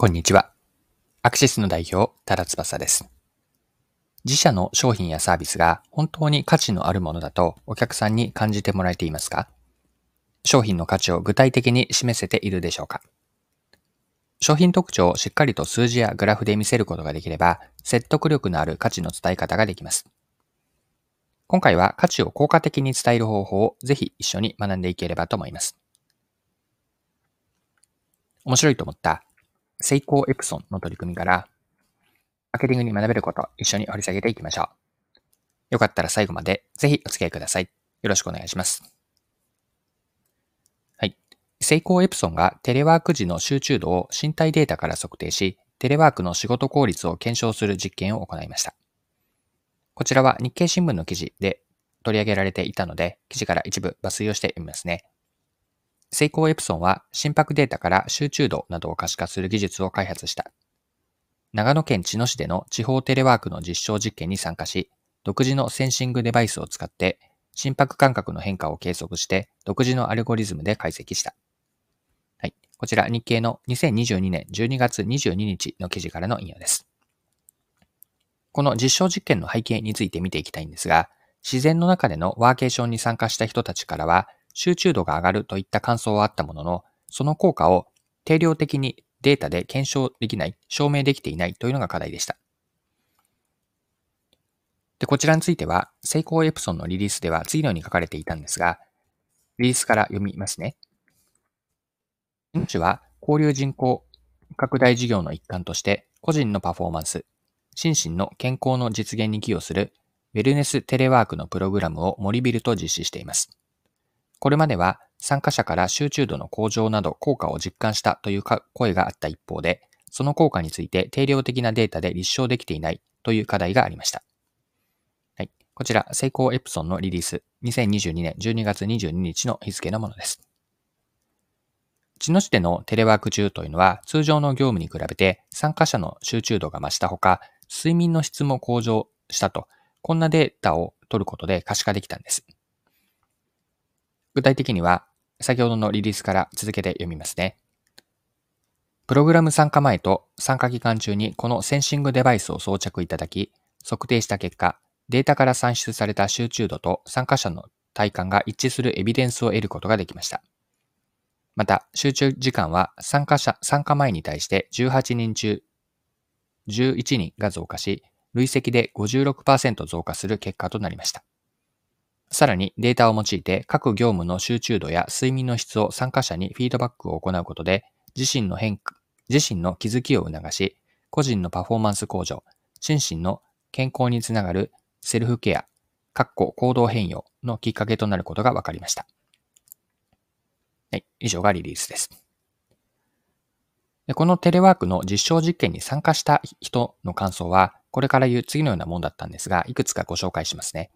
こんにちは。アクシスの代表、多田翼です。自社の商品やサービスが本当に価値のあるものだとお客さんに感じてもらえていますか？商品の価値を具体的に示せているでしょうか？商品特徴をしっかりと数字やグラフで見せることができれば、説得力のある価値の伝え方ができます。今回は価値を効果的に伝える方法をぜひ一緒に学んでいければと思います。面白いと思ったセイコーエプソンの取り組みから、マーケティングに学べること、一緒に掘り下げていきましょう。よかったら最後までぜひお付き合いください。よろしくお願いします。はい。セイコーエプソンがテレワーク時の集中度を身体データから測定し、テレワークの仕事効率を検証する実験を行いました。こちらは日経新聞の記事で取り上げられていたので、記事から一部抜粋をしてみますね。セイコーエプソンは心拍データから集中度などを可視化する技術を開発した。長野県茅野市での地方テレワークの実証実験に参加し、独自のセンシングデバイスを使って心拍感覚の変化を計測して独自のアルゴリズムで解析した。はい。こちら日経の2022年12月22日の記事からの引用です。この実証実験の背景について見ていきたいんですが、自然の中でのワーケーションに参加した人たちからは、集中度が上がるといった感想はあったものの、その効果を定量的にデータで検証できない、証明できていないというのが課題でした。で、こちらについては、セイコーエプソンのリリースでは次のように書かれていたんですが、リリースから読みますね。命は交流人口拡大事業の一環として、個人のパフォーマンス、心身の健康の実現に寄与するウェルネステレワークのプログラムを森ビルと実施しています。これまでは参加者から集中度の向上など効果を実感したという声があった一方で、その効果について定量的なデータで立証できていないという課題がありました。はい。こちら、セイコーエプソンのリリース、2022年12月22日の日付のものです。茅野市でのテレワーク中というのは、通常の業務に比べて参加者の集中度が増したほか、睡眠の質も向上したと、こんなデータを取ることで可視化できたんです。具体的には、先ほどのリリースから続けて読みますね。プログラム参加前と参加期間中にこのセンシングデバイスを装着いただき、測定した結果、データから算出された集中度と参加者の体感が一致するエビデンスを得ることができました。また、集中時間は参加者、参加前に対して18人中11人が増加し、累積で56%増加する結果となりました。さらにデータを用いて各業務の集中度や睡眠の質を参加者にフィードバックを行うことで自身の変化、自身の気づきを促し、個人のパフォーマンス向上、心身の健康につながるセルフケア、括弧行動変容のきっかけとなることが分かりました。はい、以上がリリースです。でこのテレワークの実証実験に参加した人の感想は、これから言う次のようなもんだったんですが、いくつかご紹介しますね。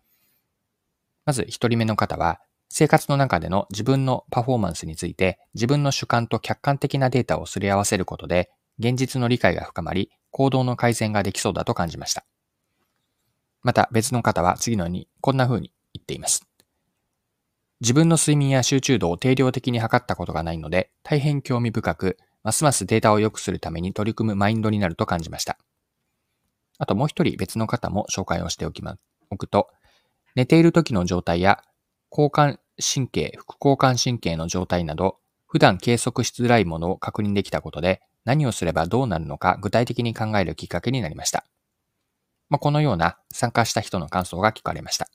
まず一人目の方は、生活の中での自分のパフォーマンスについて自分の主観と客観的なデータをすり合わせることで現実の理解が深まり行動の改善ができそうだと感じました。また別の方は次のようにこんな風に言っています。自分の睡眠や集中度を定量的に測ったことがないので大変興味深くますますデータを良くするために取り組むマインドになると感じました。あともう一人別の方も紹介をしておきま、おくと、寝ている時の状態や交感神経、副交感神経の状態など、普段計測しづらいものを確認できたことで、何をすればどうなるのか具体的に考えるきっかけになりました。まあ、このような参加した人の感想が聞かれました。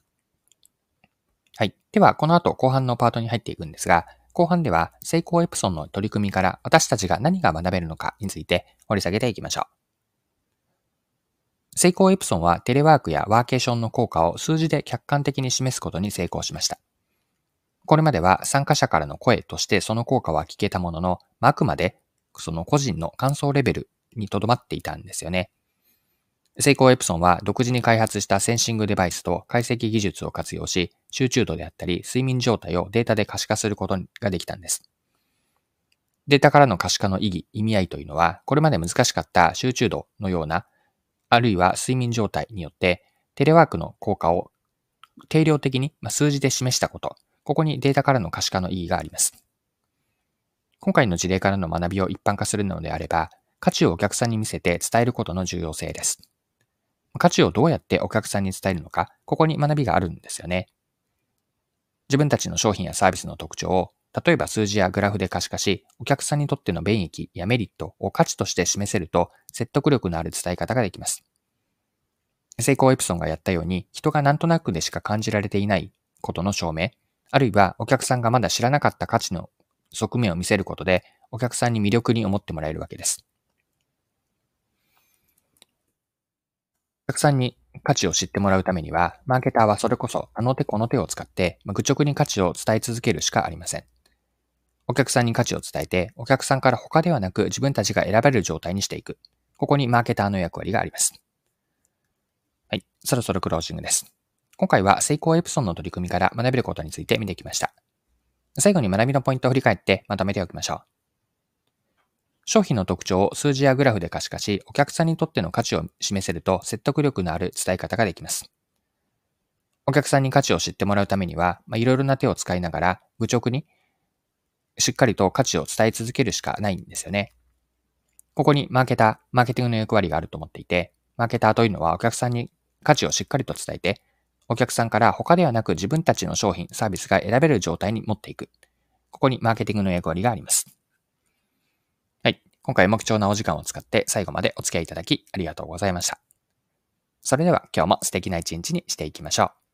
はい。では、この後後半のパートに入っていくんですが、後半ではセイコーエプソンの取り組みから私たちが何が学べるのかについて掘り下げていきましょう。セイコーエプソンはテレワークやワーケーションの効果を数字で客観的に示すことに成功しました。これまでは参加者からの声としてその効果は聞けたものの、あくまでその個人の感想レベルにとどまっていたんですよね。セイコーエプソンは独自に開発したセンシングデバイスと解析技術を活用し、集中度であったり睡眠状態をデータで可視化することができたんです。データからの可視化の意義、意味合いというのは、これまで難しかった集中度のようなあるいは睡眠状態によって、テレワークの効果を定量的に数字で示したこと、ここにデータからの可視化の意義があります。今回の事例からの学びを一般化するのであれば、価値をお客さんに見せて伝えることの重要性です。価値をどうやってお客さんに伝えるのか、ここに学びがあるんですよね。自分たちの商品やサービスの特徴を、例えば数字やグラフで可視化し、お客さんにとっての便益やメリットを価値として示せると、説得力のある伝え方ができます。成功エプソンがやったように、人がなんとなくでしか感じられていないことの証明、あるいはお客さんがまだ知らなかった価値の側面を見せることで、お客さんに魅力に思ってもらえるわけです。お客さんに価値を知ってもらうためには、マーケターはそれこそあの手この手を使って、愚直に価値を伝え続けるしかありません。お客さんに価値を伝えて、お客さんから他ではなく自分たちが選べる状態にしていく。ここにマーケターの役割があります。はい。そろそろクロージングです。今回は成功エプソンの取り組みから学べることについて見てきました。最後に学びのポイントを振り返ってまとめておきましょう。商品の特徴を数字やグラフで可視化し、お客さんにとっての価値を示せると説得力のある伝え方ができます。お客さんに価値を知ってもらうためには、まあ、いろいろな手を使いながら、愚直にしっかりと価値を伝え続けるしかないんですよね。ここにマーケター、マーケティングの役割があると思っていて、マーケターというのはお客さんに価値をしっかりと伝えて、お客さんから他ではなく自分たちの商品、サービスが選べる状態に持っていく。ここにマーケティングの役割があります。はい。今回も貴重なお時間を使って最後までお付き合いいただきありがとうございました。それでは今日も素敵な一日にしていきましょう。